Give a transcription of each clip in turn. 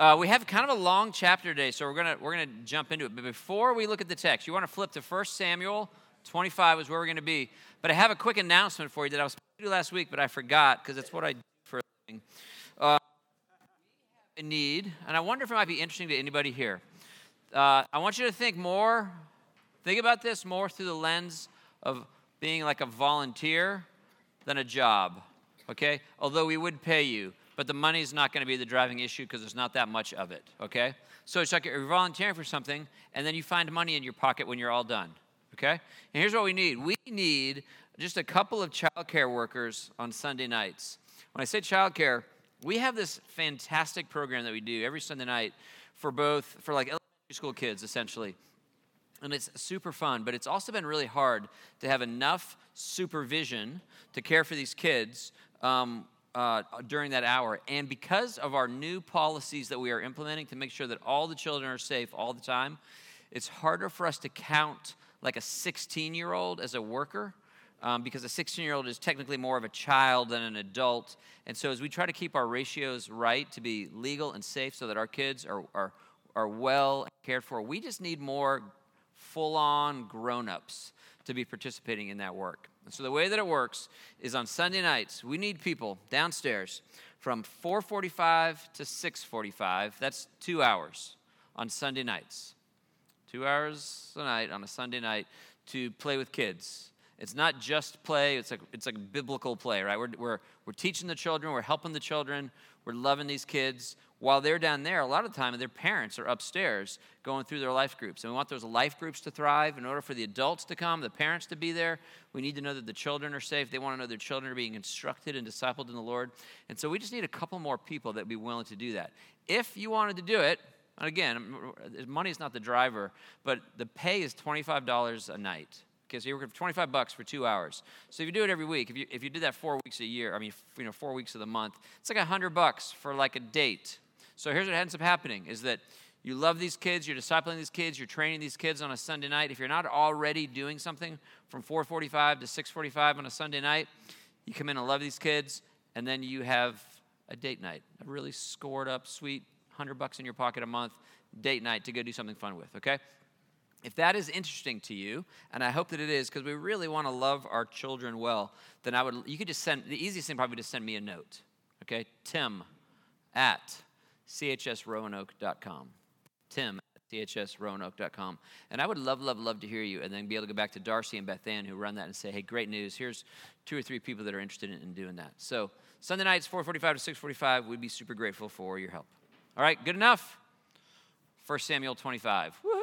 Uh, we have kind of a long chapter today, so we're gonna we're gonna jump into it. But before we look at the text, you want to flip to 1 Samuel 25 is where we're gonna be. But I have a quick announcement for you that I was supposed to do last week, but I forgot because it's what I do for a living. Uh, need, and I wonder if it might be interesting to anybody here. Uh, I want you to think more, think about this more through the lens of being like a volunteer than a job. Okay, although we would pay you but the money is not going to be the driving issue because there's not that much of it, okay? So it's like you're volunteering for something, and then you find money in your pocket when you're all done, okay? And here's what we need we need just a couple of childcare workers on Sunday nights. When I say childcare, we have this fantastic program that we do every Sunday night for both, for like elementary school kids, essentially and it's super fun but it's also been really hard to have enough supervision to care for these kids um, uh, during that hour. And because of our new policies that we are implementing to make sure that all the children are safe all the time, it's harder for us to count like a 16 year old as a worker. Um, because a 16 year old is technically more of a child than an adult. And so, as we try to keep our ratios right to be legal and safe so that our kids are, are, are well cared for, we just need more full on grown ups to be participating in that work. And so the way that it works is on Sunday nights, we need people downstairs from 4:45 to 6:45. That's 2 hours on Sunday nights. 2 hours a night on a Sunday night to play with kids. It's not just play, it's like it's like biblical play, right? We're, we're, we're teaching the children, we're helping the children, we're loving these kids, while they're down there, a lot of the time their parents are upstairs going through their life groups. And we want those life groups to thrive. In order for the adults to come, the parents to be there, we need to know that the children are safe. They want to know their children are being instructed and discipled in the Lord. And so we just need a couple more people that be willing to do that. If you wanted to do it, and again, money is not the driver, but the pay is $25 a night. Okay, so you're working for 25 bucks for two hours. So if you do it every week, if you, if you did that four weeks a year, I mean, you know, four weeks of the month, it's like 100 bucks for like a date so here's what ends up happening is that you love these kids, you're discipling these kids, you're training these kids on a Sunday night. If you're not already doing something from 4:45 to 6:45 on a Sunday night, you come in and love these kids, and then you have a date night, a really scored up, sweet, 100 bucks in your pocket a month date night to go do something fun with, okay? If that is interesting to you, and I hope that it is, because we really want to love our children well, then I would, you could just send, the easiest thing probably to send me a note, okay? Tim at chsroanoke.com. Tim at chsroanoke.com. And I would love, love, love to hear you and then be able to go back to Darcy and Beth Ann who run that and say, hey, great news. Here's two or three people that are interested in, in doing that. So Sunday nights, 445 to 645, we'd be super grateful for your help. All right, good enough? 1 Samuel 25. Woohoo!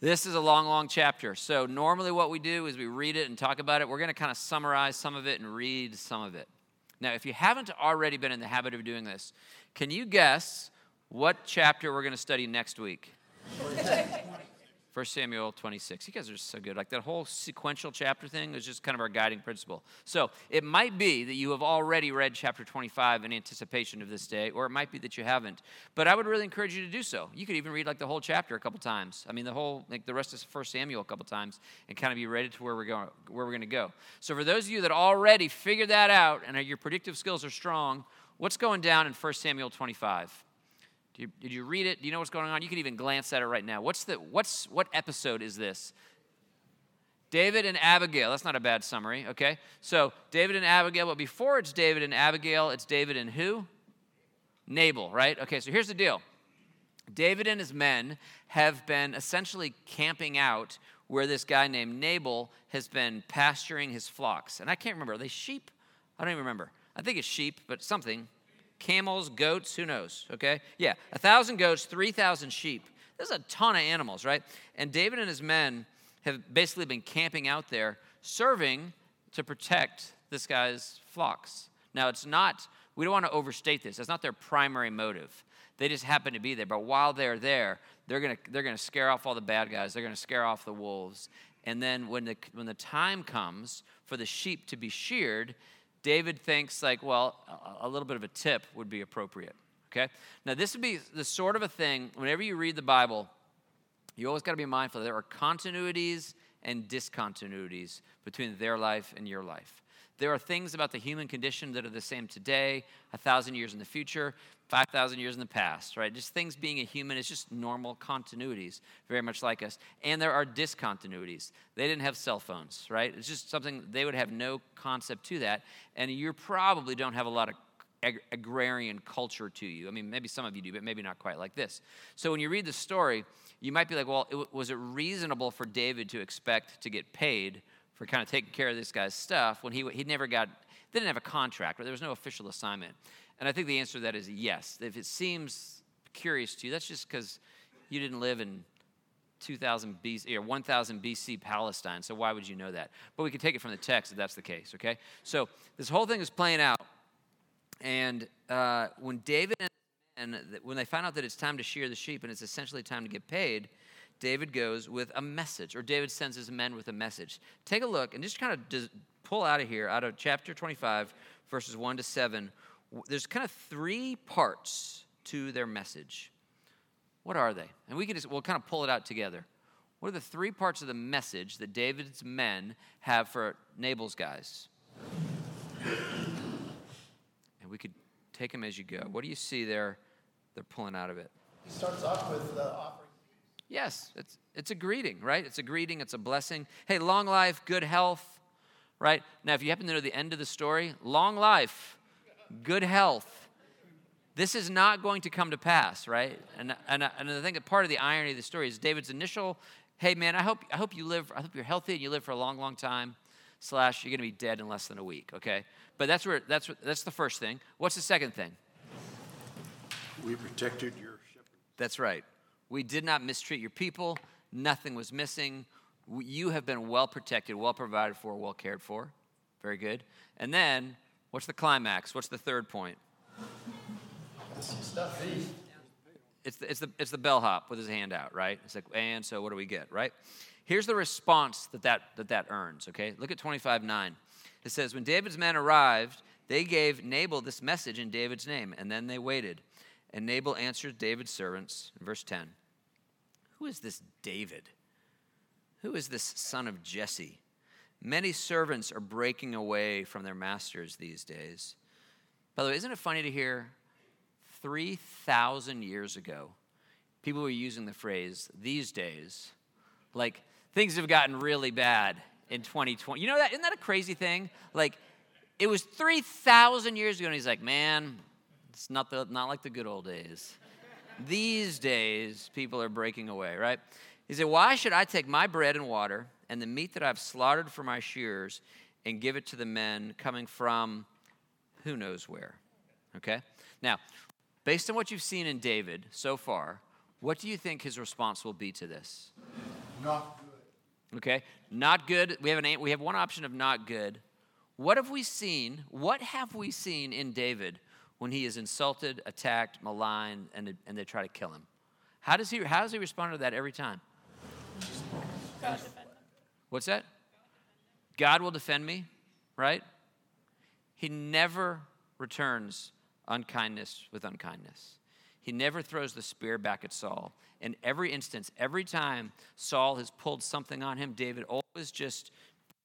This is a long, long chapter. So, normally, what we do is we read it and talk about it. We're going to kind of summarize some of it and read some of it. Now, if you haven't already been in the habit of doing this, can you guess what chapter we're going to study next week? 1 Samuel 26. You guys are so good. Like that whole sequential chapter thing is just kind of our guiding principle. So it might be that you have already read chapter 25 in anticipation of this day, or it might be that you haven't. But I would really encourage you to do so. You could even read like the whole chapter a couple times. I mean, the whole, like the rest of 1 Samuel a couple times, and kind of be ready to where we're going, where we're going to go. So for those of you that already figured that out and your predictive skills are strong, what's going down in 1 Samuel 25? You, did you read it? Do you know what's going on? You can even glance at it right now. What's the, what's, what episode is this? David and Abigail. That's not a bad summary, okay? So, David and Abigail, but before it's David and Abigail, it's David and who? Nabal, right? Okay, so here's the deal David and his men have been essentially camping out where this guy named Nabal has been pasturing his flocks. And I can't remember, are they sheep? I don't even remember. I think it's sheep, but something camels, goats, who knows, okay? Yeah, a thousand goats, 3,000 sheep. There's a ton of animals, right? And David and his men have basically been camping out there, serving to protect this guy's flocks. Now, it's not, we don't want to overstate this, that's not their primary motive. They just happen to be there. But while they're there, they're going to they're going to scare off all the bad guys, they're going to scare off the wolves. And then when the, when the time comes for the sheep to be sheared, David thinks, like, well, a little bit of a tip would be appropriate. Okay? Now, this would be the sort of a thing, whenever you read the Bible, you always got to be mindful there are continuities and discontinuities between their life and your life. There are things about the human condition that are the same today, a thousand years in the future, 5,000 years in the past, right? Just things being a human is just normal continuities, very much like us. And there are discontinuities. They didn't have cell phones, right? It's just something they would have no concept to that. And you probably don't have a lot of ag- agrarian culture to you. I mean, maybe some of you do, but maybe not quite like this. So when you read the story, you might be like, well, it, was it reasonable for David to expect to get paid for kind of taking care of this guy's stuff when he, he never got, they didn't have a contract, or there was no official assignment? And I think the answer to that is yes. If it seems curious to you, that's just because you didn't live in 2000 BC or 1000 BC Palestine. So why would you know that? But we can take it from the text if that's the case. Okay. So this whole thing is playing out, and uh, when David and when they find out that it's time to shear the sheep and it's essentially time to get paid, David goes with a message, or David sends his men with a message. Take a look and just kind of pull out of here, out of chapter 25, verses 1 to 7. There's kind of three parts to their message. What are they? And we can just, we'll kind of pull it out together. What are the three parts of the message that David's men have for Nabal's guys? And we could take them as you go. What do you see there? They're pulling out of it. He starts off with the offering. Yes, it's, it's a greeting, right? It's a greeting, it's a blessing. Hey, long life, good health, right? Now, if you happen to know the end of the story, long life, good health. This is not going to come to pass, right? And, and, and I think part of the irony of the story is David's initial, hey, man, I hope, I hope you live, I hope you're healthy and you live for a long, long time, slash, you're going to be dead in less than a week, okay? But that's, where, that's, that's the first thing. What's the second thing? We protected your shepherd. That's right. We did not mistreat your people. Nothing was missing. You have been well protected, well provided for, well cared for. Very good. And then, what's the climax? What's the third point? It's the, it's, the, it's the bellhop with his hand out, right? It's like, and so what do we get, right? Here's the response that that, that, that earns, okay? Look at 25 9. It says, When David's men arrived, they gave Nabal this message in David's name, and then they waited. And Nabal answered David's servants, verse 10 Who is this David? Who is this son of Jesse? Many servants are breaking away from their masters these days. By the way, isn't it funny to hear 3,000 years ago, people were using the phrase these days, like things have gotten really bad in 2020. You know that? Isn't that a crazy thing? Like, it was 3,000 years ago, and he's like, man, it's not, the, not like the good old days. These days, people are breaking away, right? He said, Why should I take my bread and water and the meat that I've slaughtered for my shears and give it to the men coming from who knows where? Okay? Now, based on what you've seen in David so far, what do you think his response will be to this? Not good. Okay? Not good. We have, an, we have one option of not good. What have we seen? What have we seen in David when he is insulted, attacked, maligned, and, and they try to kill him. How does he, how does he respond to that every time? What's that? God will defend me, right? He never returns unkindness with unkindness. He never throws the spear back at Saul. In every instance, every time Saul has pulled something on him, David always just,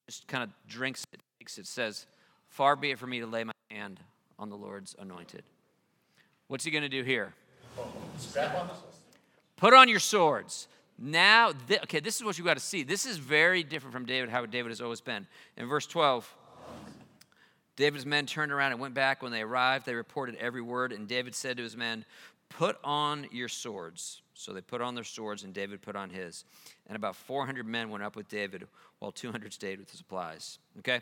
just kind of drinks it, takes it, says, Far be it from me to lay my hand on the Lord's anointed. What's he going to do here? Oh, Put on your swords. Now, th- okay, this is what you got to see. This is very different from David, how David has always been. In verse 12, David's men turned around and went back. When they arrived, they reported every word. And David said to his men, Put on your swords. So they put on their swords, and David put on his. And about 400 men went up with David, while 200 stayed with the supplies. Okay?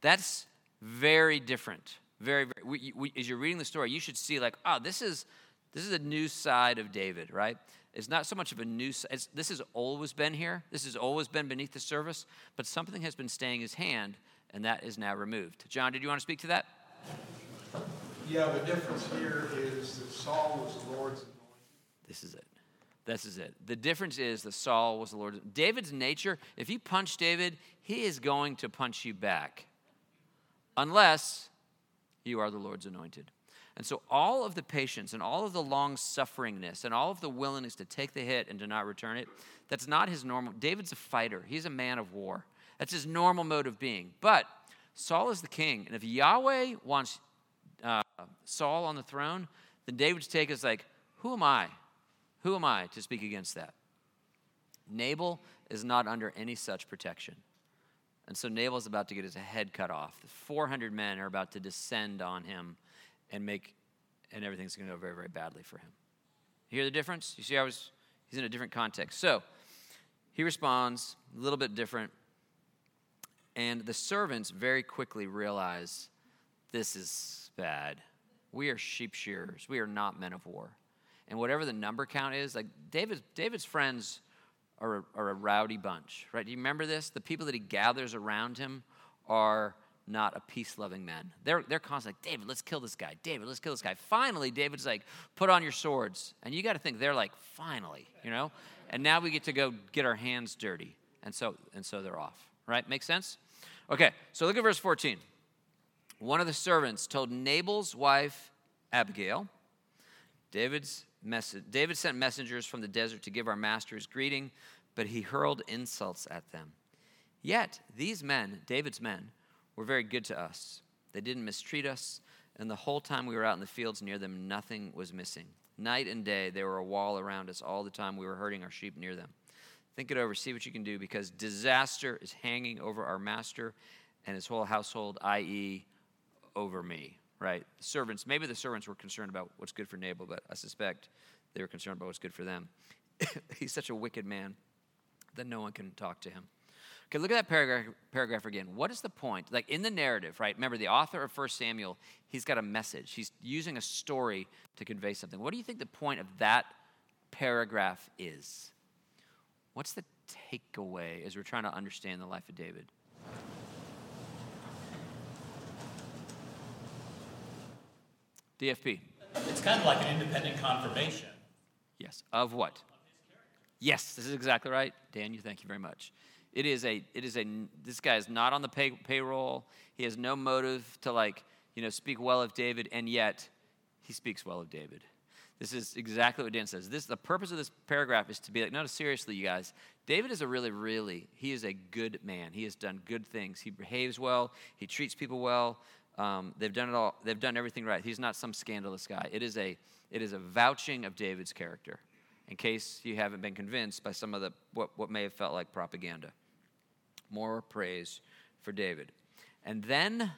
That's very different very, very we, we, as you're reading the story, you should see like, oh, this is this is a new side of David, right? It's not so much of a new. this has always been here. This has always been beneath the surface, but something has been staying his hand, and that is now removed. John, did you want to speak to that? Yeah, the difference here is that Saul was the Lord's anointed. This is it. This is it. The difference is that Saul was the Lord. David's nature, if you punch David, he is going to punch you back. Unless you are the Lord's anointed. And so, all of the patience and all of the long sufferingness and all of the willingness to take the hit and to not return it, that's not his normal. David's a fighter, he's a man of war. That's his normal mode of being. But Saul is the king. And if Yahweh wants uh, Saul on the throne, then David's take is like, who am I? Who am I to speak against that? Nabal is not under any such protection. And so Nabal is about to get his head cut off. The 400 men are about to descend on him and make, and everything's going to go very, very badly for him. You hear the difference? You see, I was, he's in a different context. So he responds a little bit different. And the servants very quickly realize this is bad. We are sheep shearers. We are not men of war. And whatever the number count is, like David's, David's friends are a, are a rowdy bunch, right? Do you remember this? The people that he gathers around him are not a peace loving men. They're, they're constantly like, David, let's kill this guy. David, let's kill this guy. Finally, David's like, put on your swords. And you got to think, they're like, finally, you know? And now we get to go get our hands dirty. And so, and so they're off, right? Make sense? Okay, so look at verse 14. One of the servants told Nabal's wife, Abigail, David's message, David sent messengers from the desert to give our master his greeting, but he hurled insults at them. Yet these men, David's men, were very good to us. They didn't mistreat us, and the whole time we were out in the fields near them, nothing was missing. Night and day, they were a wall around us all the time we were herding our sheep near them. Think it over, see what you can do, because disaster is hanging over our master and his whole household, i.e., over me, right? The servants, maybe the servants were concerned about what's good for Nabal, but I suspect they were concerned about what's good for them. He's such a wicked man that no one can talk to him. Okay, look at that paragraph, paragraph again. What is the point? Like in the narrative, right? Remember, the author of 1 Samuel, he's got a message. He's using a story to convey something. What do you think the point of that paragraph is? What's the takeaway as we're trying to understand the life of David? DFP. It's kind of like an independent confirmation. Yes. Of what? Yes, this is exactly right. Dan, you thank you very much. It is a, it is a, this guy is not on the pay, payroll. He has no motive to like, you know, speak well of David, and yet he speaks well of David. This is exactly what Dan says. This, the purpose of this paragraph is to be like, no, seriously, you guys. David is a really, really, he is a good man. He has done good things. He behaves well. He treats people well. Um, they've done it all. They've done everything right. He's not some scandalous guy. It is a, it is a vouching of David's character. In case you haven't been convinced by some of the what, what may have felt like propaganda. More praise for David. And then,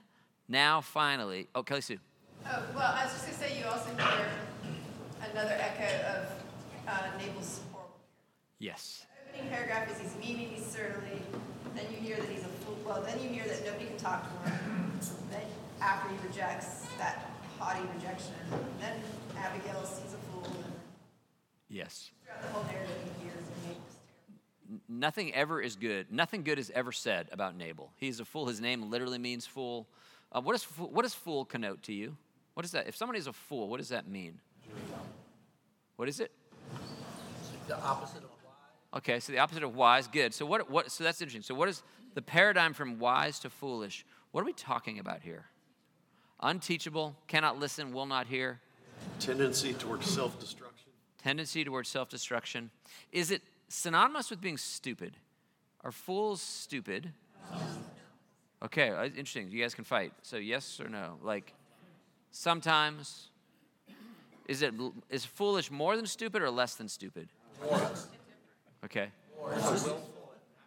now finally, oh, Kelly Sue. Oh, well, I was just going to say you also hear another echo of uh, Nabal's horrible. Yes. The opening paragraph is he's mean and he's surly. Then you hear that he's a fool. Well, then you hear that nobody can talk to him. Then after he rejects that haughty rejection, then Abigail sees a fool. And Yes. throughout the whole narrative, he hears and Nabal's terrible. Nothing ever is good. Nothing good is ever said about Nabal. He's a fool. His name literally means fool. Uh, what, does, what does fool connote to you? What is that? If somebody is a fool, what does that mean? What is it? The opposite of wise. Okay, so the opposite of wise, is good. So what, what so that's interesting. So what is the paradigm from wise to foolish? What are we talking about here? Unteachable, cannot listen, will not hear, Tendency towards self-destruction. tendency towards self-destruction. Is it synonymous with being stupid? Are fools stupid? Okay, uh, interesting. You guys can fight. So yes or no? Like sometimes is it is foolish more than stupid or less than stupid? Okay.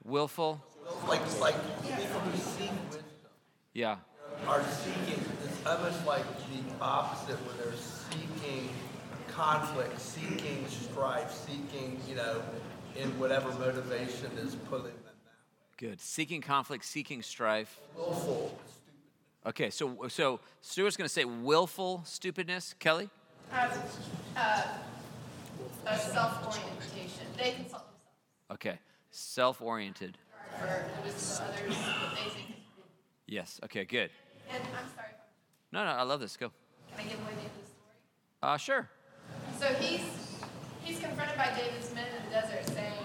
Willful. like like people who seek wisdom Yeah. are seeking. It's almost like the opposite, where they're seeking conflict, seeking strife, seeking you know, in whatever motivation is pulling them that way. Good. Seeking conflict, seeking strife. Willful. Okay, so so Stuart's going to say willful stupidness. Kelly. Uh, uh, a self-orientation. They consult themselves Okay. Self-oriented. for the wisdom of others, what they think. Yes. Okay. Good. And I'm sorry, No, no. I love this. Go. can I give away the end of the story? Uh, sure. So he's he's confronted by David's men in the desert, saying,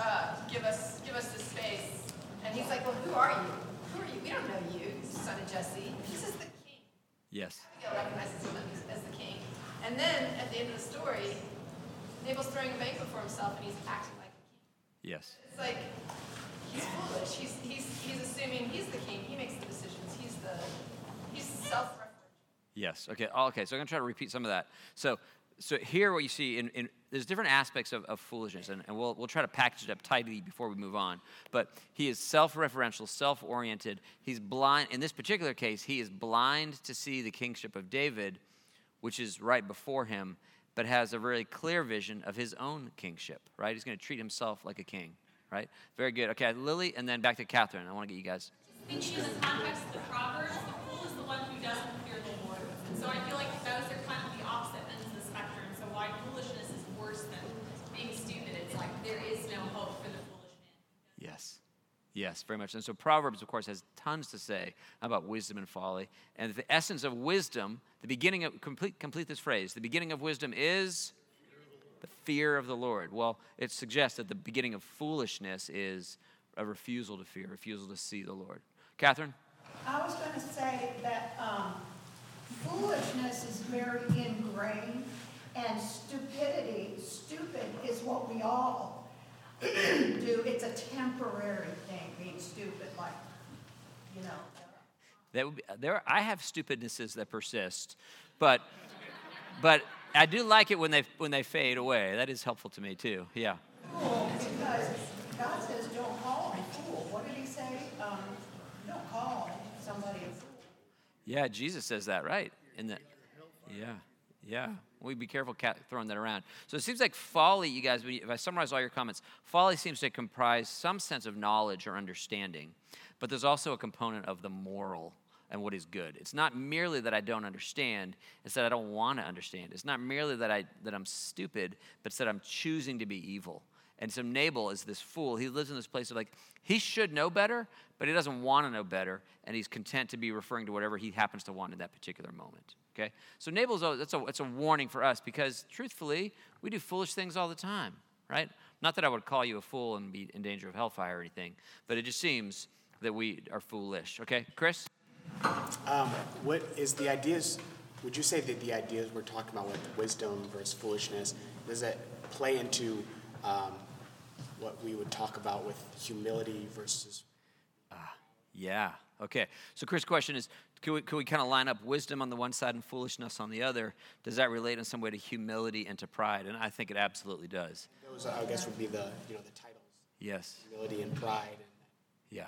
uh, "Give us give us this space." And he's like, "Well, who are you? Who are you? We don't know you, son of Jesse. This is the king." Yes. Abigail recognizes him as- the king. And then at the end of the story, Nabal's throwing a banquet for himself, and he's acting like a king. Yes. It's like he's foolish. He's, he's, he's assuming he's the king. He makes the decisions. He's the, he's self-referential. Yes. Okay. Oh, Okay. So I'm gonna try to repeat some of that. So, so here what you see in, in there's different aspects of, of foolishness, and, and we'll we'll try to package it up tightly before we move on. But he is self-referential, self-oriented. He's blind. In this particular case, he is blind to see the kingship of David, which is right before him, but has a very clear vision of his own kingship. Right. He's going to treat himself like a king. Right. Very good. Okay, Lily, and then back to Catherine. I want to get you guys. Think thinking in the context the Proverbs, the fool is the one who doesn't fear the Lord. So I feel like those are kind of the opposite ends of the spectrum. So why foolishness is worse than being stupid, it's like there is no hope for the foolish man. Yes. Yes, very much. And so Proverbs, of course, has tons to say about wisdom and folly. And the essence of wisdom, the beginning of, complete, complete this phrase, the beginning of wisdom is the fear of the Lord. Well, it suggests that the beginning of foolishness is a refusal to fear, refusal to see the Lord. Catherine? I was going to say that um, foolishness is very ingrained, and stupidity, stupid is what we all do. It's a temporary thing, being stupid, like, you know. That would be, there, I have stupidnesses that persist, but, but I do like it when they, when they fade away. That is helpful to me, too. Yeah. Because God says, don't call me fool. What did he say? Um, don't call somebody a fool. Yeah, Jesus says that, right? In the, yeah, yeah. We be careful throwing that around. So it seems like folly, you guys. If I summarize all your comments, folly seems to comprise some sense of knowledge or understanding, but there's also a component of the moral and what is good. It's not merely that I don't understand; it's that I don't want to understand. It's not merely that I that I'm stupid, but it's that I'm choosing to be evil. And so Nabal is this fool. He lives in this place of like, he should know better, but he doesn't want to know better, and he's content to be referring to whatever he happens to want in that particular moment. Okay? So Nabal's a, that's a, it's a warning for us because truthfully, we do foolish things all the time, right? Not that I would call you a fool and be in danger of hellfire or anything, but it just seems that we are foolish. Okay, Chris? Um, what is the ideas? Would you say that the ideas we're talking about with wisdom versus foolishness does that play into um, what we would talk about with humility versus? Yeah. Okay. So, Chris' question is could we, could we kind of line up wisdom on the one side and foolishness on the other? Does that relate in some way to humility and to pride? And I think it absolutely does. Those, I guess, would be the you know the titles: Yes. humility and pride. Yeah.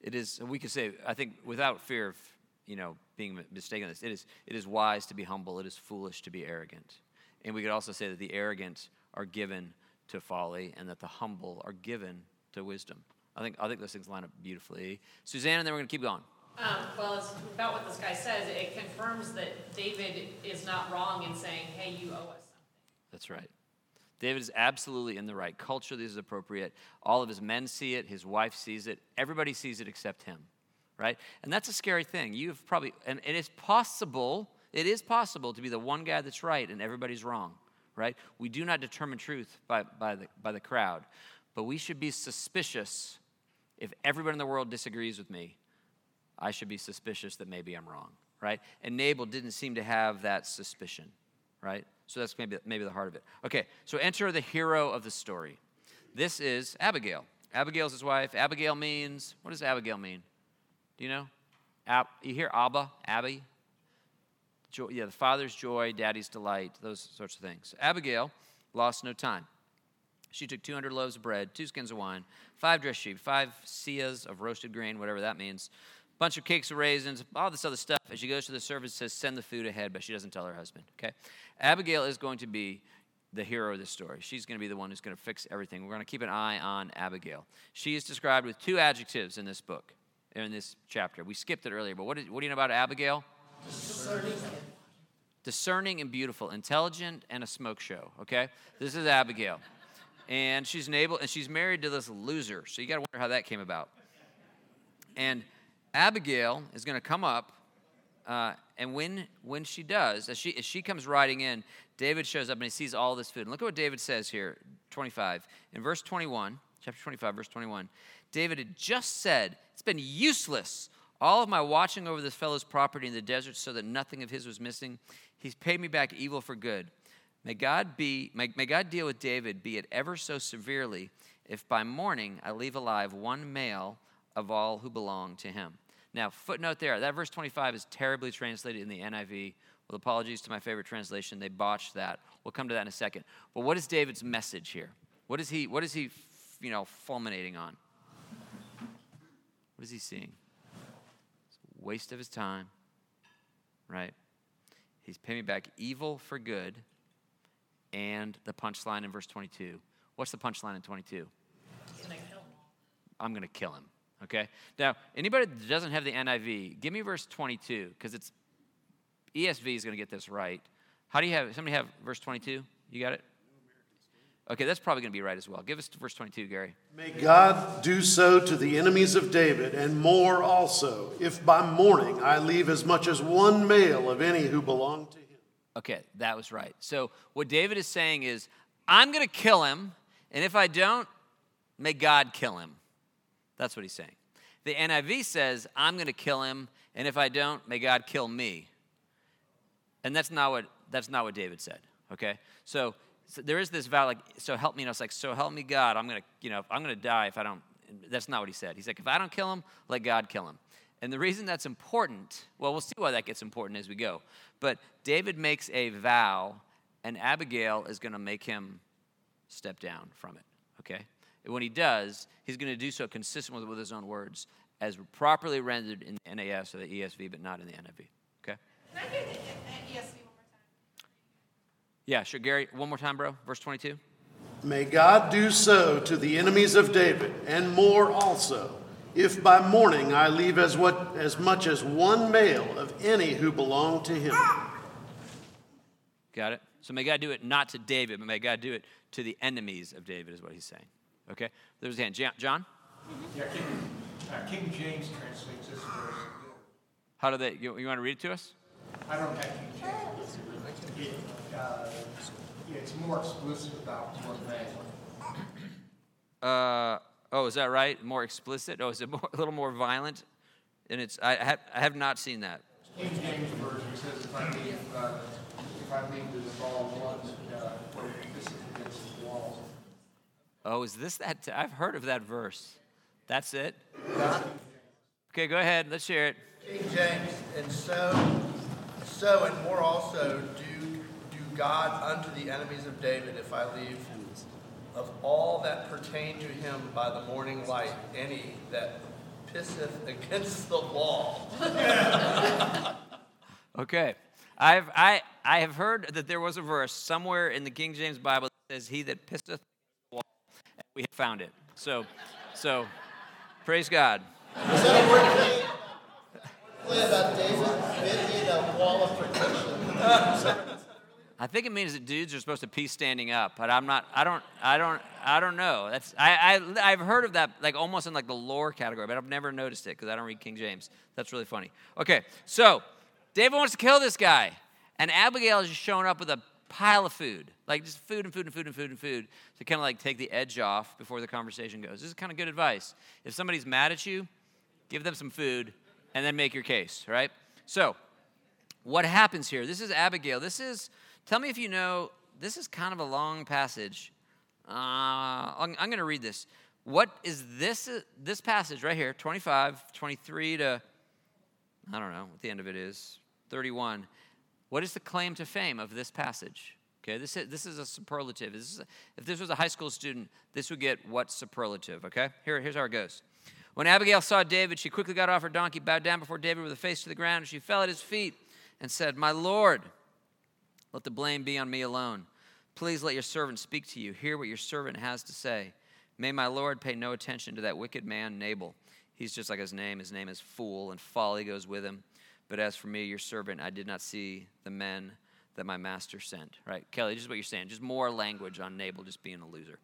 It is, we could say, I think without fear of, you know, being mistaken this, it is, it is wise to be humble, it is foolish to be arrogant. And we could also say that the arrogant are given to folly and that the humble are given to wisdom. I think, I think those things line up beautifully. Suzanne, and then we're going to keep going. Um, well, it's about what this guy says. It confirms that David is not wrong in saying, hey, you owe us something. That's right. David is absolutely in the right. Culturally, this is appropriate. All of his men see it, his wife sees it, everybody sees it except him, right? And that's a scary thing. You've probably, and it is possible, it is possible to be the one guy that's right and everybody's wrong, right? We do not determine truth by, by, the, by the crowd, but we should be suspicious if everybody in the world disagrees with me. I should be suspicious that maybe I'm wrong, right? And Nabal didn't seem to have that suspicion, right? So that's maybe, maybe the heart of it. Okay, so enter the hero of the story. This is Abigail. Abigail's his wife. Abigail means, what does Abigail mean? Do you know? Ab, you hear Abba, Abby? Joy, yeah, the father's joy, daddy's delight, those sorts of things. Abigail lost no time. She took 200 loaves of bread, two skins of wine, five dressed sheep, five seahs of roasted grain, whatever that means, bunch of cakes of raisins, all this other stuff. As she goes to the servants, says, send the food ahead, but she doesn't tell her husband, okay? Abigail is going to be the hero of this story. She's going to be the one who's going to fix everything. We're going to keep an eye on Abigail. She is described with two adjectives in this book, in this chapter. We skipped it earlier, but what, is, what do you know about Abigail? Discerning and beautiful, intelligent and a smoke show, okay? This is Abigail. And she's able, and she's married to this loser. So you got to wonder how that came about. And Abigail is going to come up, uh, and when when she does, as she as she comes riding in, David shows up and he sees all this food. And look at what David says here, 25 in verse 21, chapter 25, verse 21. David had just said, "It's been useless all of my watching over this fellow's property in the desert, so that nothing of his was missing. He's paid me back evil for good." May God be may, may God deal with David, be it ever so severely, if by morning I leave alive one male of all who belong to him. Now, footnote there, that verse 25 is terribly translated in the NIV. With apologies to my favorite translation, they botched that. We'll come to that in a second. But what is David's message here? What is he, what is he you know, fulminating on? What is he seeing? It's a waste of his time, right? He's paying me back evil for good and the punchline in verse 22. What's the punchline in 22? I'm going to kill him. Okay? Now, anybody that doesn't have the NIV, give me verse 22 because it's ESV is going to get this right. How do you have somebody have verse 22? You got it? Okay, that's probably going to be right as well. Give us verse 22, Gary. May God do so to the enemies of David, and more also, if by morning I leave as much as one male of any who belong to him. Okay, that was right. So, what David is saying is, I'm going to kill him, and if I don't, may God kill him. That's what he's saying. The NIV says, I'm going to kill him, and if I don't, may God kill me. And that's not what, that's not what David said, okay? So, so there is this vow, like, so help me. And I was like, so help me God. I'm going to, you know, I'm going to die if I don't. That's not what he said. He's like, if I don't kill him, let God kill him. And the reason that's important, well, we'll see why that gets important as we go. But David makes a vow, and Abigail is going to make him step down from it, okay? And when he does, he's going to do so consistent with, with his own words, as properly rendered in the NAS or the ESV, but not in the NIV, okay? Can I get the ESV one more time? Yeah, sure. Gary, one more time, bro. Verse 22. May God do so to the enemies of David, and more also, if by morning I leave as, what, as much as one male of any who belong to him. Got it? So may God do it not to David, but may God do it to the enemies of David, is what he's saying. Okay? There's a hand. John? Yeah, King, uh, King James translates this verse. How do they, you, you want to read it to us? I don't have King James. It, uh, it's more explicit about one thing. Uh, oh, is that right? More explicit? Oh, is it more, a little more violent? And it's, I, I, have, I have not seen that. King James version says if I leave, uh, if I leave the ball once, uh, this is against the wall. Oh, is this that? I've heard of that verse. That's it? Okay, go ahead. Let's share it. King James, and so, so and more also do do God unto the enemies of David if I leave of all that pertain to him by the morning light any that pisseth against the law. Okay. I've, I, I have heard that there was a verse somewhere in the King James Bible that says, He that pisseth against the wall. And we have found it. So, so praise God. Is that a word play about David building a wall of protection? I think it means that dudes are supposed to pee standing up, but I'm not. I don't. I don't. I don't know. That's. I. I I've heard of that, like almost in like the lore category, but I've never noticed it because I don't read King James. That's really funny. Okay, so David wants to kill this guy, and Abigail is just showing up with a pile of food, like just food and food and food and food and food, to kind of like take the edge off before the conversation goes. This is kind of good advice. If somebody's mad at you, give them some food, and then make your case. Right. So what happens here? This is Abigail. This is, tell me if you know, this is kind of a long passage. Uh, I'm, I'm going to read this. What is this, this passage right here, 25, 23 to, I don't know what the end of it is, 31. What is the claim to fame of this passage? Okay, this is, this is a superlative. This is a, if this was a high school student, this would get what superlative, okay? Here, here's how it goes. When Abigail saw David, she quickly got off her donkey, bowed down before David with her face to the ground, and she fell at his feet and said, My Lord, let the blame be on me alone. Please let your servant speak to you. Hear what your servant has to say. May my Lord pay no attention to that wicked man, Nabal. He's just like his name. His name is Fool, and folly goes with him. But as for me, your servant, I did not see the men that my master sent. Right, Kelly, is what you're saying. Just more language on Nabal just being a loser.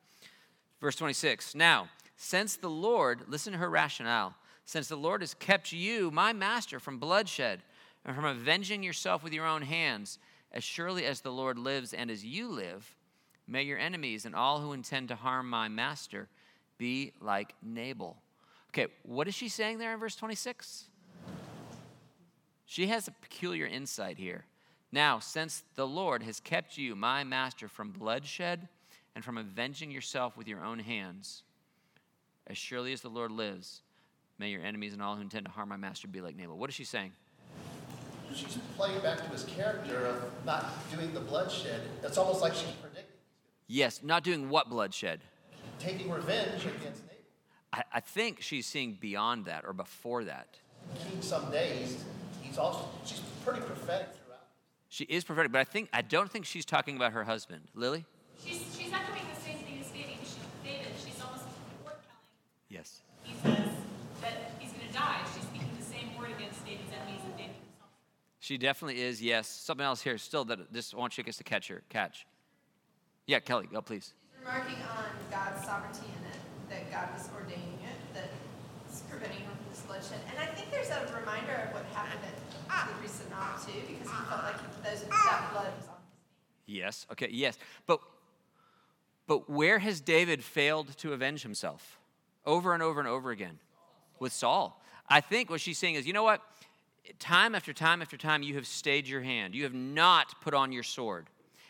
Verse 26. Now, since the Lord, listen to her rationale, since the Lord has kept you, my master, from bloodshed and from avenging yourself with your own hands, as surely as the Lord lives and as you live, may your enemies and all who intend to harm my master be like Nabal. Okay, what is she saying there in verse 26? She has a peculiar insight here. Now, since the Lord has kept you, my master, from bloodshed and from avenging yourself with your own hands, as surely as the Lord lives, may your enemies and all who intend to harm my master be like Nabal. What is she saying? She's playing back to his character of not doing the bloodshed. It's almost like she's predicting Yes, not doing what bloodshed? taking revenge against Nabal. I, I think she's seeing beyond that or before that. King some days, he's also she's pretty prophetic throughout. She is prophetic, but I think I don't think she's talking about her husband. Lily? She's, she's echoing the same thing as David. She, David. She's almost foretelling. Yes. He says that he's going to die. She's speaking the same word against David's enemies and David himself. She definitely is, yes. Something else here still that just want you guys to catch her. Catch. Yeah, Kelly, go please. Remarking on God's sovereignty in it, that God was ordaining it, that preventing this bloodshed. And I think there's a reminder of what happened at the priest of too, because he felt like those, that blood was on his Yes. Okay, yes. But but where has David failed to avenge himself? Over and over and over again. With Saul. I think what she's saying is, you know what? Time after time after time, you have stayed your hand. You have not put on your sword.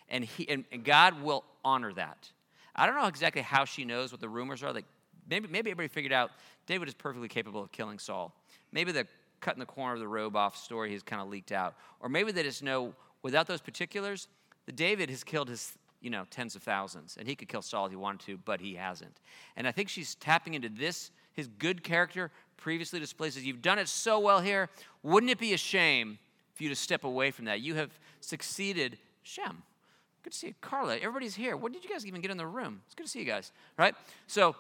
And, he, and, and God will honor that. I don't know exactly how she knows what the rumors are. Like maybe, maybe everybody figured out David is perfectly capable of killing Saul. Maybe the cutting the corner of the robe off story has kind of leaked out. Or maybe they just know without those particulars, the David has killed his you know tens of thousands and he could kill Saul if he wanted to, but he hasn't. And I think she's tapping into this, his good character previously displayed says, You've done it so well here. Wouldn't it be a shame for you to step away from that? You have succeeded. Shem. Good to see you. Carla, everybody's here. When did you guys even get in the room? It's good to see you guys, right? So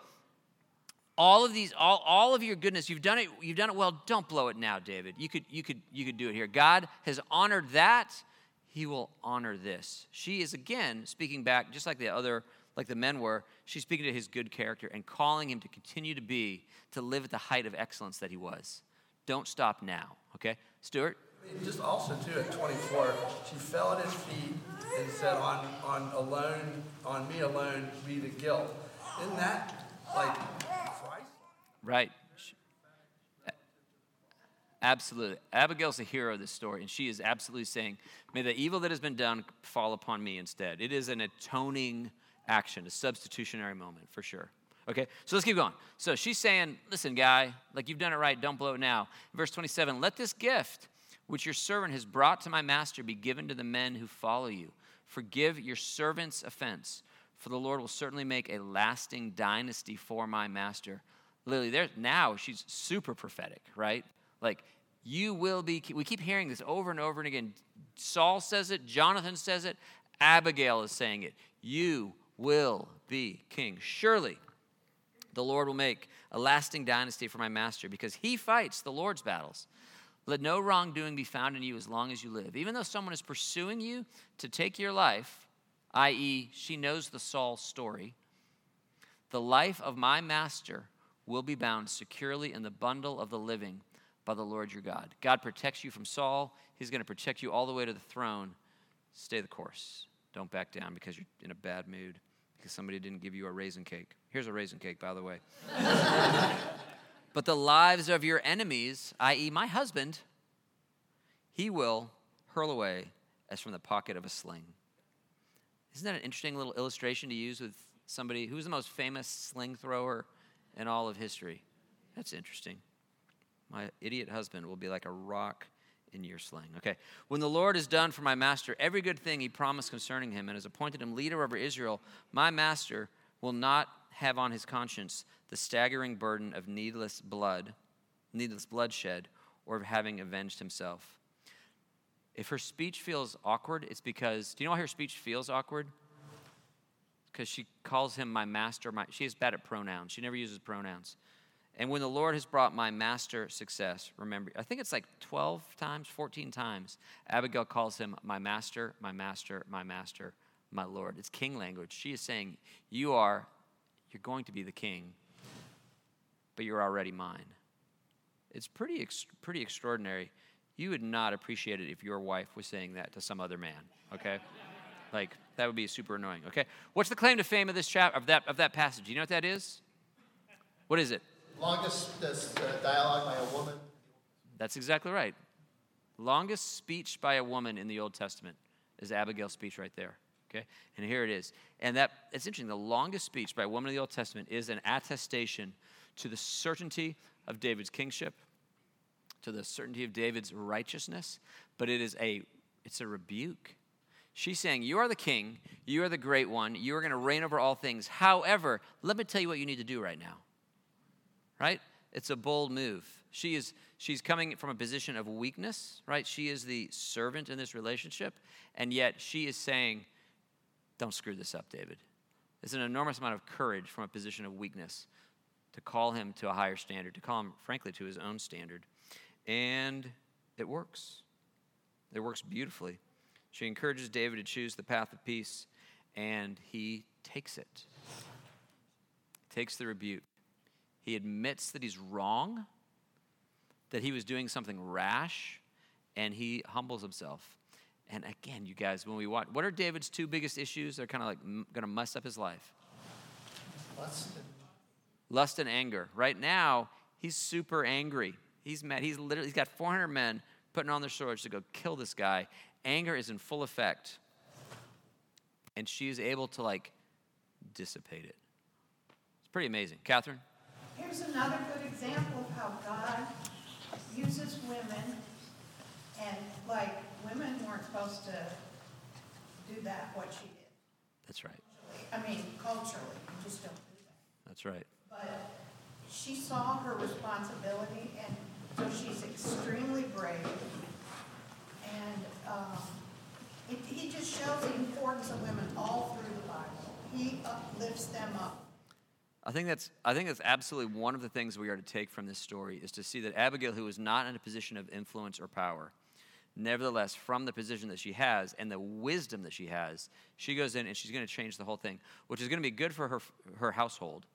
all of these all, all of your goodness you've done it you've done it well. Don't blow it now david. You could you could you could do it here. God has honored that. He will honor this. She is again speaking back just like the other like the men were she's speaking to his good character and calling him to continue to be to live at the height of excellence that he was. Don't stop now okay? Stuart? Just also too at 24, she fell at his feet and said, "On on alone, on me alone be the guilt." Isn't that like? Right. Absolutely. Abigail's the hero of this story, and she is absolutely saying, May the evil that has been done fall upon me instead. It is an atoning action, a substitutionary moment for sure. Okay, so let's keep going. So she's saying, Listen, guy, like you've done it right, don't blow it now. Verse 27 Let this gift which your servant has brought to my master be given to the men who follow you. Forgive your servant's offense, for the Lord will certainly make a lasting dynasty for my master. Lily, there now she's super prophetic, right? Like you will be. We keep hearing this over and over and again. Saul says it. Jonathan says it. Abigail is saying it. You will be king. Surely, the Lord will make a lasting dynasty for my master because he fights the Lord's battles. Let no wrongdoing be found in you as long as you live. Even though someone is pursuing you to take your life, i.e., she knows the Saul story, the life of my master will be bound securely in the bundle of the living by the Lord your God. God protects you from Saul. He's going to protect you all the way to the throne. Stay the course. Don't back down because you're in a bad mood because somebody didn't give you a raisin cake. Here's a raisin cake, by the way. but the lives of your enemies, i.e., my husband, he will hurl away as from the pocket of a sling. Isn't that an interesting little illustration to use with somebody who's the most famous sling thrower in all of history? That's interesting. My idiot husband will be like a rock in your sling. Okay. When the Lord has done for my master every good thing he promised concerning him and has appointed him leader over Israel, my master will not have on his conscience the staggering burden of needless blood, needless bloodshed, or of having avenged himself. If her speech feels awkward, it's because, do you know why her speech feels awkward? Because she calls him my master. My, she is bad at pronouns. She never uses pronouns. And when the Lord has brought my master success, remember, I think it's like 12 times, 14 times, Abigail calls him my master, my master, my master, my Lord. It's king language. She is saying, You are, you're going to be the king, but you're already mine. It's pretty, pretty extraordinary. You would not appreciate it if your wife was saying that to some other man, okay? Like, that would be super annoying, okay? What's the claim to fame of this chapter, of that, of that passage? You know what that is? What is it? Longest this, uh, dialogue by a woman. That's exactly right. Longest speech by a woman in the Old Testament is Abigail's speech right there. Okay? And here it is. And that it's interesting. The longest speech by a woman in the Old Testament is an attestation to the certainty of David's kingship, to the certainty of David's righteousness, but it is a it's a rebuke. She's saying, You are the king, you are the great one, you are going to reign over all things. However, let me tell you what you need to do right now. Right? It's a bold move. She is she's coming from a position of weakness, right? She is the servant in this relationship, and yet she is saying, Don't screw this up, David. It's an enormous amount of courage from a position of weakness to call him to a higher standard, to call him, frankly, to his own standard. And it works. It works beautifully. She encourages David to choose the path of peace, and he takes it. Takes the rebuke. He admits that he's wrong, that he was doing something rash, and he humbles himself. And again, you guys, when we watch, what are David's two biggest issues that are kind of like m- going to mess up his life? Lust Lust and anger. Right now, he's super angry. He's mad. He's literally, he's got 400 men putting on their swords to go kill this guy. Anger is in full effect. And she is able to like dissipate it. It's pretty amazing. Catherine? Here's another good example of how God uses women, and like, women weren't supposed to do that, what she did. That's right. I mean, culturally, you just don't do that. That's right. But she saw her responsibility, and so she's extremely brave. And um, it, he just shows the importance of women all through the Bible. He uplifts them up. I think that's I think that's absolutely one of the things we are to take from this story is to see that Abigail, who is not in a position of influence or power, nevertheless, from the position that she has and the wisdom that she has, she goes in and she's going to change the whole thing, which is going to be good for her her household,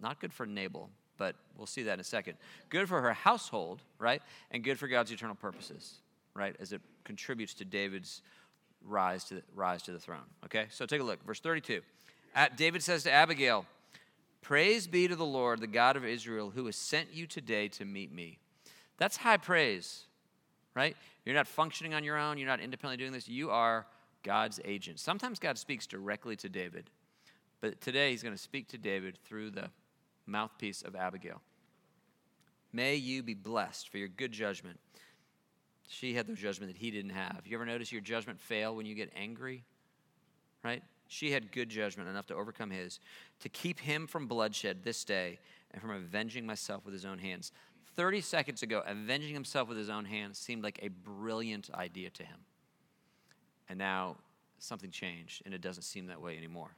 not good for Nabal, but we'll see that in a second. Good for her household, right, and good for God's eternal purposes, right, as it contributes to David's rise to the, rise to the throne. Okay, so take a look, verse thirty-two. At, David says to Abigail. Praise be to the Lord, the God of Israel, who has sent you today to meet me. That's high praise, right? You're not functioning on your own, you're not independently doing this. You are God's agent. Sometimes God speaks directly to David, but today he's going to speak to David through the mouthpiece of Abigail. May you be blessed for your good judgment. She had the judgment that he didn't have. You ever notice your judgment fail when you get angry? Right? She had good judgment enough to overcome his, to keep him from bloodshed this day and from avenging myself with his own hands. 30 seconds ago, avenging himself with his own hands seemed like a brilliant idea to him. And now something changed, and it doesn't seem that way anymore.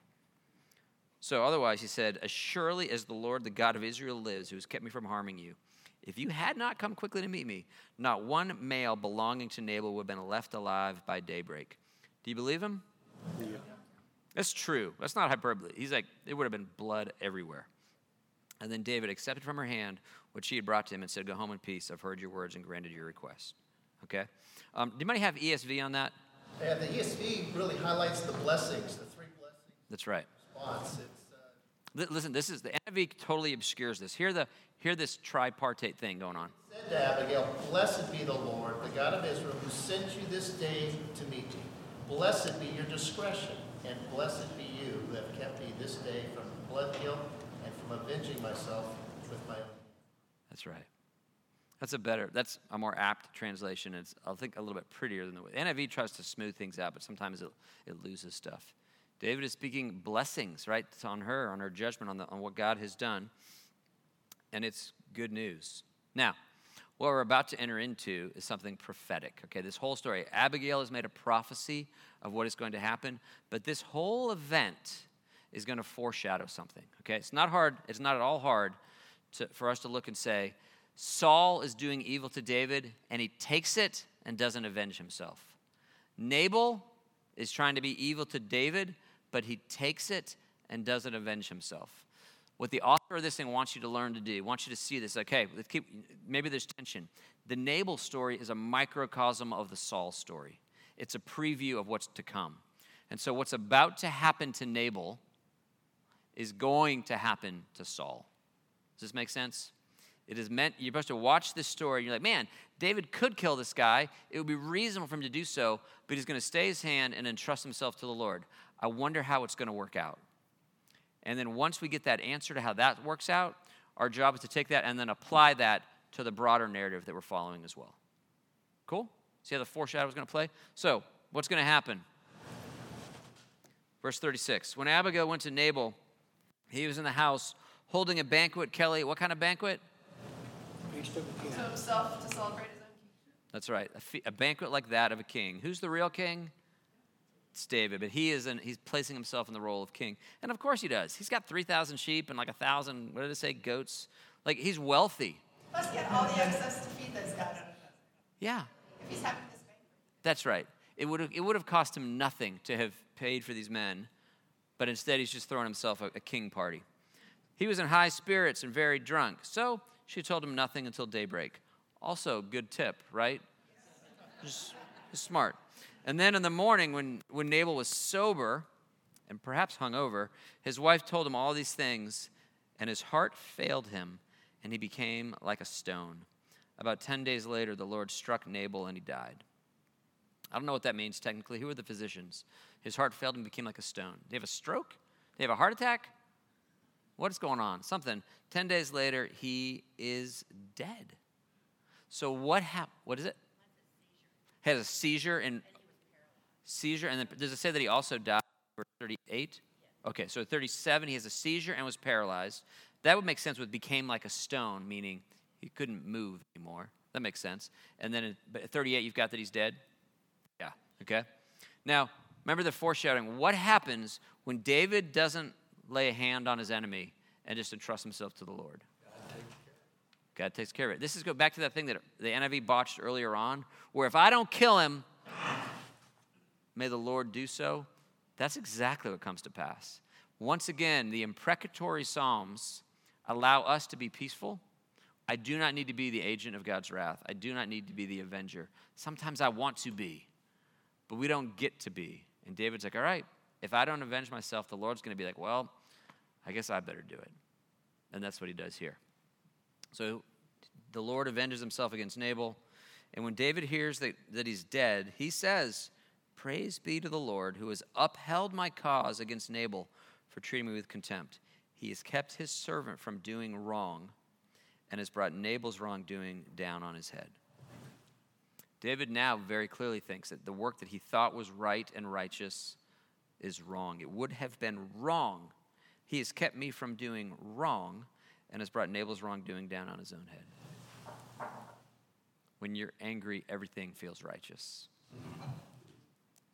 So, otherwise, he said, As surely as the Lord, the God of Israel, lives, who has kept me from harming you, if you had not come quickly to meet me, not one male belonging to Nabal would have been left alive by daybreak. Do you believe him? Yeah. That's true. That's not hyperbole. He's like, it would have been blood everywhere. And then David accepted from her hand what she had brought to him and said, Go home in peace. I've heard your words and granted your request. Okay? Um, do anybody have ESV on that? Yeah, the ESV really highlights the blessings, the three blessings That's right. response. It's, Li- Listen, this is the NIV totally obscures this. Hear the hear this tripartite thing going on. said to Abigail, Blessed be the Lord, the God of Israel, who sent you this day to meet you. Blessed be your discretion, and blessed be you who have kept me this day from blood guilt and from avenging myself with my own. That's right. That's a better, that's a more apt translation. It's, I think, a little bit prettier than the way. NIV tries to smooth things out, but sometimes it, it loses stuff. David is speaking blessings, right, on her, on her judgment, on, the, on what God has done. And it's good news. Now, what we're about to enter into is something prophetic. Okay, this whole story. Abigail has made a prophecy of what is going to happen, but this whole event is going to foreshadow something. Okay, it's not hard, it's not at all hard to, for us to look and say, Saul is doing evil to David, and he takes it and doesn't avenge himself. Nabal is trying to be evil to David, but he takes it and doesn't avenge himself. What the author of this thing wants you to learn to do, wants you to see this. Okay, let's keep, maybe there's tension. The Nabal story is a microcosm of the Saul story. It's a preview of what's to come. And so, what's about to happen to Nabal is going to happen to Saul. Does this make sense? It is meant, you're supposed to watch this story, and you're like, man, David could kill this guy. It would be reasonable for him to do so, but he's going to stay his hand and entrust himself to the Lord. I wonder how it's going to work out. And then once we get that answer to how that works out, our job is to take that and then apply that to the broader narrative that we're following as well. Cool? See how the foreshadow is going to play? So, what's going to happen? Verse 36 When Abigail went to Nabal, he was in the house holding a banquet. Kelly, what kind of banquet? To himself to celebrate his own kingship. That's right. A, fe- a banquet like that of a king. Who's the real king? It's David, but he is in, he's placing himself in the role of king. And of course he does. He's got 3,000 sheep and like a 1,000, what did it say, goats? Like he's wealthy. Plus, he had all the excess to feed those guys. Yeah, If he's having this banquet. that's right. It would have, it would have cost him nothing to have paid for these men, but instead he's just throwing himself a, a king party. He was in high spirits and very drunk, so she told him nothing until daybreak. Also, good tip, right? Just, just smart. And then in the morning, when, when Nabal was sober and perhaps hungover, his wife told him all these things, and his heart failed him, and he became like a stone. About 10 days later, the Lord struck Nabal, and he died. I don't know what that means technically. Who are the physicians? His heart failed and became like a stone. He have a stroke? He have a heart attack? What is going on? Something. 10 days later, he is dead. So what happened? What is it? He has a seizure and seizure, and then does it say that he also died? Verse 38. Okay, so 37 he has a seizure and was paralyzed. That would make sense. With became like a stone, meaning he couldn't move anymore. That makes sense. And then at- at 38 you've got that he's dead. Yeah. Okay. Now remember the foreshadowing. What happens when David doesn't lay a hand on his enemy and just entrust himself to the Lord? God takes care of it. This is go back to that thing that the NIV botched earlier on, where if I don't kill him, may the Lord do so. That's exactly what comes to pass. Once again, the imprecatory Psalms allow us to be peaceful. I do not need to be the agent of God's wrath. I do not need to be the avenger. Sometimes I want to be, but we don't get to be. And David's like, all right, if I don't avenge myself, the Lord's going to be like, well, I guess I better do it. And that's what he does here. So the Lord avenges himself against Nabal. And when David hears that, that he's dead, he says, Praise be to the Lord who has upheld my cause against Nabal for treating me with contempt. He has kept his servant from doing wrong and has brought Nabal's wrongdoing down on his head. David now very clearly thinks that the work that he thought was right and righteous is wrong. It would have been wrong. He has kept me from doing wrong and has brought Nabal's wrongdoing down on his own head. When you're angry, everything feels righteous.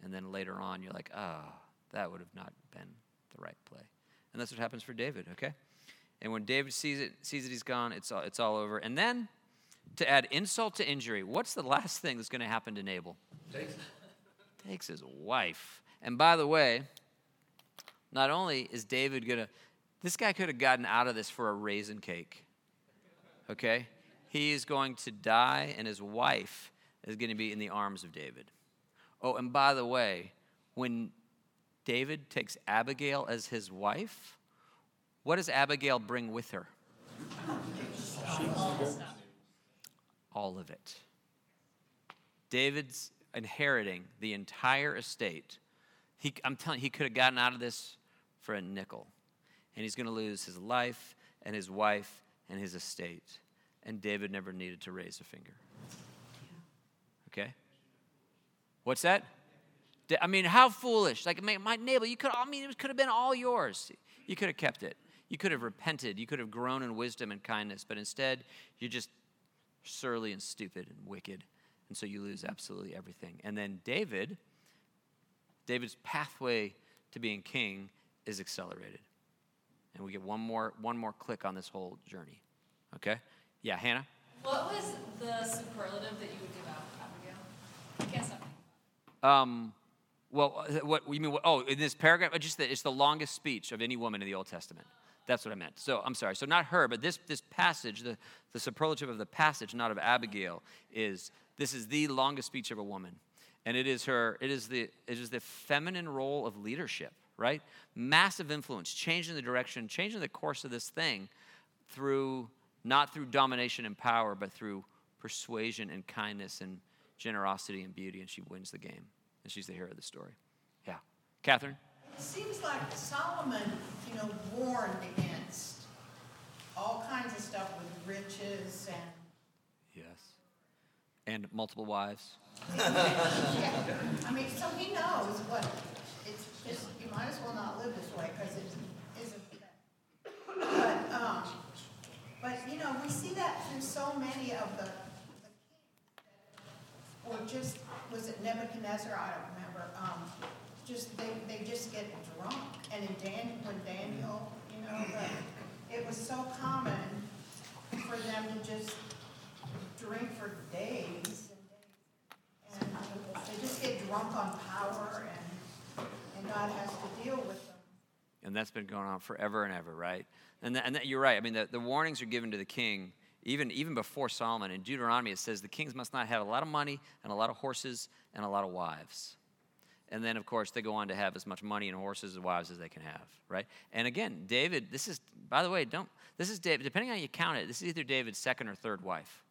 And then later on, you're like, ah, that would have not been the right play. And that's what happens for David, okay? And when David sees it, sees that he's gone, it's all, it's all over. And then, to add insult to injury, what's the last thing that's going to happen to Nabal? Takes, Takes his wife. And by the way, not only is David going to, this guy could have gotten out of this for a raisin cake, okay? He is going to die, and his wife is going to be in the arms of David. Oh, and by the way, when David takes Abigail as his wife, what does Abigail bring with her? All of it. David's inheriting the entire estate. He, I'm telling you, he could have gotten out of this for a nickel. And he's going to lose his life and his wife and his estate. And David never needed to raise a finger. Okay? What's that? I mean, how foolish. Like, my, neighbor, you could, I mean, it could have been all yours. You could have kept it. You could have repented. You could have grown in wisdom and kindness. But instead, you're just surly and stupid and wicked. And so you lose absolutely everything. And then David, David's pathway to being king is accelerated. And we get one more, one more click on this whole journey. Okay? Yeah, Hannah? What was the superlative that you would give out, Abigail? I can't stop thinking Um, well, uh, what you mean? Oh, in this paragraph, just the, it's the longest speech of any woman in the Old Testament. That's what I meant. So I'm sorry. So not her, but this this passage, the, the superlative of the passage, not of Abigail, is this is the longest speech of a woman, and it is her. It is the it is the feminine role of leadership, right? Massive influence, changing the direction, changing the course of this thing through not through domination and power, but through persuasion and kindness and generosity and beauty, and she wins the game. And she's the hero of the story. Yeah. Catherine? It seems like Solomon, you know, warned against all kinds of stuff with riches and. Yes. And multiple wives? Yeah. I mean, so he knows what, it's just, you might as well not live this way because it isn't. But, um, but, you know, we see that through so many of the. Or just, was it Nebuchadnezzar? I don't remember. Um, just, they, they just get drunk. And in Dan, when Daniel, you know, the, it was so common for them to just drink for days and days. And they just get drunk on power and, and God has to deal with them. And that's been going on forever and ever, right? And, that, and you're right. I mean, the, the warnings are given to the king even, even before Solomon. In Deuteronomy, it says the kings must not have a lot of money and a lot of horses and a lot of wives. And then, of course, they go on to have as much money and horses and wives as they can have, right? And again, David, this is, by the way, don't, this is David, depending on how you count it, this is either David's second or third wife,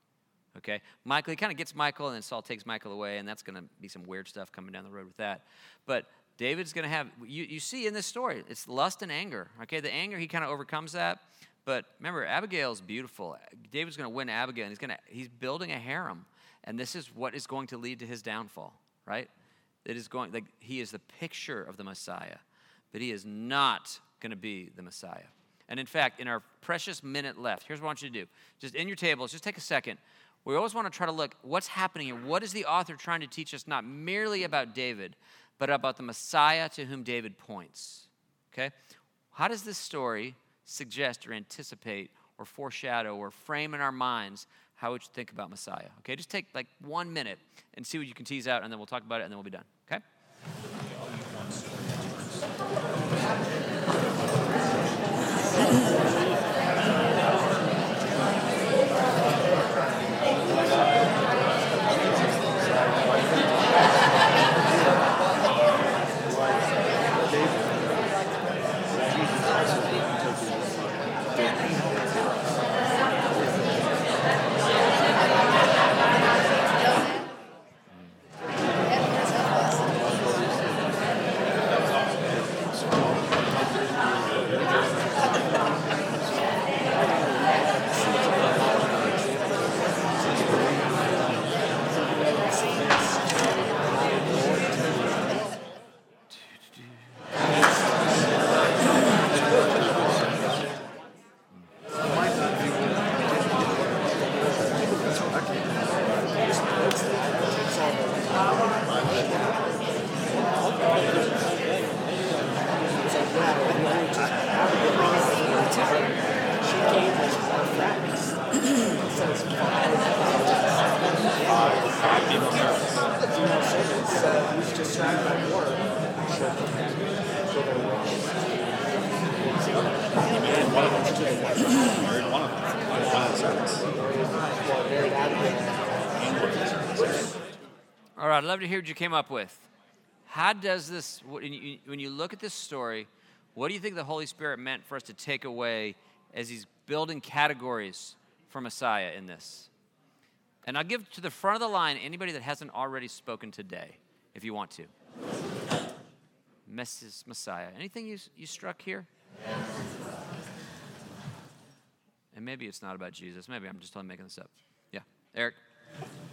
okay? Michal, he kind of gets Michal, and then Saul takes Michal away, and that's going to be some weird stuff coming down the road with that. But David's going to have, you, you see in this story, it's lust and anger, okay? The anger, he kind of overcomes that. But remember, Abigail's beautiful. David's going to win Abigail, and he's, going to, he's building a harem. And this is what is going to lead to his downfall, right? It is going, like, he is the picture of the Messiah, but he is not going to be the Messiah. And in fact, in our precious minute left, here's what I want you to do. Just in your tables, just take a second. We always want to try to look what's happening here. What is the author trying to teach us, not merely about David, but about the Messiah to whom David points? Okay? How does this story suggest or anticipate or foreshadow or frame in our minds how we should think about Messiah? Okay, just take like one minute and see what you can tease out, and then we'll talk about it, and then we'll be done. Okay? What you came up with. How does this, when you, look at this story, what do you think the Holy Spirit meant for us to take away as He's building categories for Messiah in this? And I'll give to the front of the line anybody that hasn't already spoken today, if you want to. Mrs. Messiah. Anything you, you struck here? And maybe it's not about Jesus. Maybe I'm just making this up. Yeah. Eric?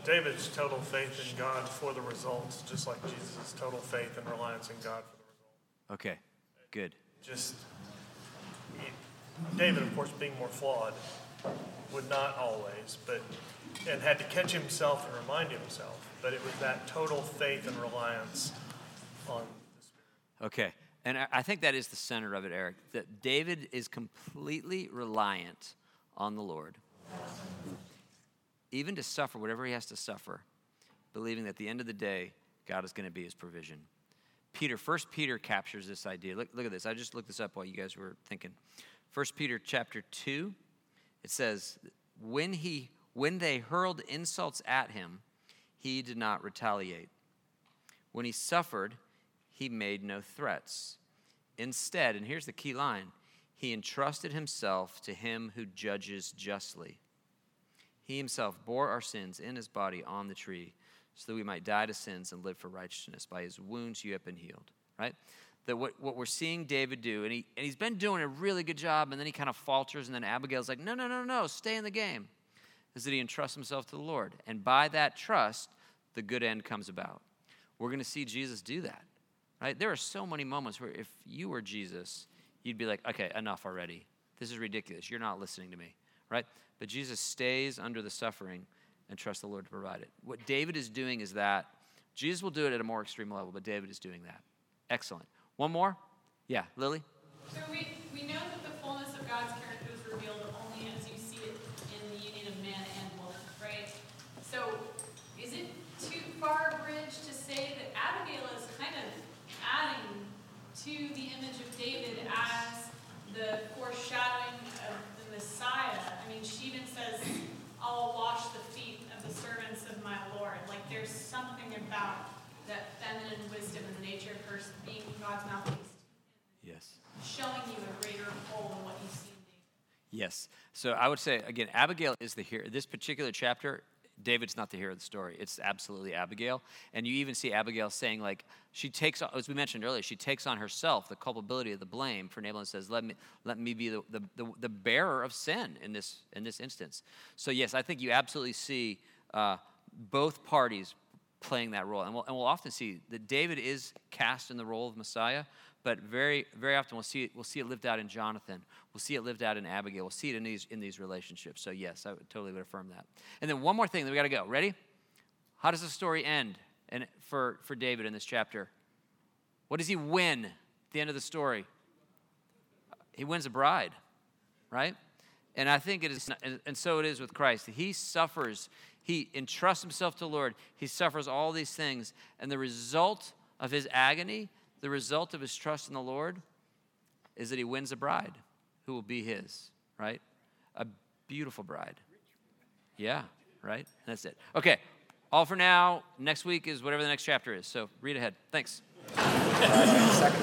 David's total faith in God for the results, just like Jesus' total faith and reliance in God for the results. Okay. Good. Just, David, of course, being more flawed, would not always, but, and had to catch himself and remind himself, but it was that total faith and reliance on the Spirit. Okay. And I- I think that is the center of it, Eric, that David is completely reliant on the Lord, even to suffer whatever he has to suffer, believing that at the end of the day, God is going to be his provision. Peter, First Peter captures this idea. Look, look at this. I just looked this up while you guys were thinking. First Peter chapter 2, it says, when, he, when they hurled insults at him, he did not retaliate. When he suffered, he made no threats. Instead, and here's the key line he entrusted himself to him who judges justly. He himself bore our sins in his body on the tree so that we might die to sins and live for righteousness. By his wounds you have been healed, right? That what, what we're seeing David do, and, he, and he's been doing a really good job, and then he kind of falters, and then Abigail's like, no, no, no, no, stay in the game, is that he entrusts himself to the Lord. And by that trust, the good end comes about. We're going to see Jesus do that, right? There are so many moments where if you were Jesus, you'd be like, okay, enough already. This is ridiculous. You're not listening to me, right? But Jesus stays under the suffering and trusts the Lord to provide it. What David is doing is that. Jesus will do it at a more extreme level, but David is doing that. Excellent. One more? Yeah, Lily? So we, we know that the fullness of God's character is revealed only as you see it in the union of man and woman, right? So is it too far a bridge to say that Abigail is kind of adding to the image of David as the foreshadowing of the Messiah? I mean, she even says, I'll wash the feet of the servants of my Lord. Like there's something about that feminine wisdom and the nature of her being God's mouthpiece Yes. showing you a greater whole than what you see in David. Yes. So I would say, again, Abigail is the hero. This particular chapter, David's not the hero of the story. It's absolutely Abigail. And you even see Abigail saying, like, she takes, as we mentioned earlier, she takes on herself the culpability of the blame for Nabal and says, let me, let me be the, the, the, the bearer of sin in this, in this instance. So, yes, I think you absolutely see uh, both parties playing that role. And we'll, and we'll often see that David is cast in the role of Messiah, but very, very often we'll see it, we'll see it lived out in Jonathan. We'll see it lived out in Abigail. We'll see it in these, in these relationships. So, yes, I would totally would affirm that. And then one more thing that we got to go. Ready? How does the story end and for, for David in this chapter? What does he win at the end of the story? He wins a bride, right? And I think it is, and- and so it is with Christ. He suffers, he entrusts himself to the Lord, he suffers all these things, and the result of his agony, the result of his trust in the Lord, is that he wins a bride who will be his, right? A beautiful bride. Yeah, right? That's it. Okay, all for now. Next week is whatever the next chapter is. So read ahead. Thanks.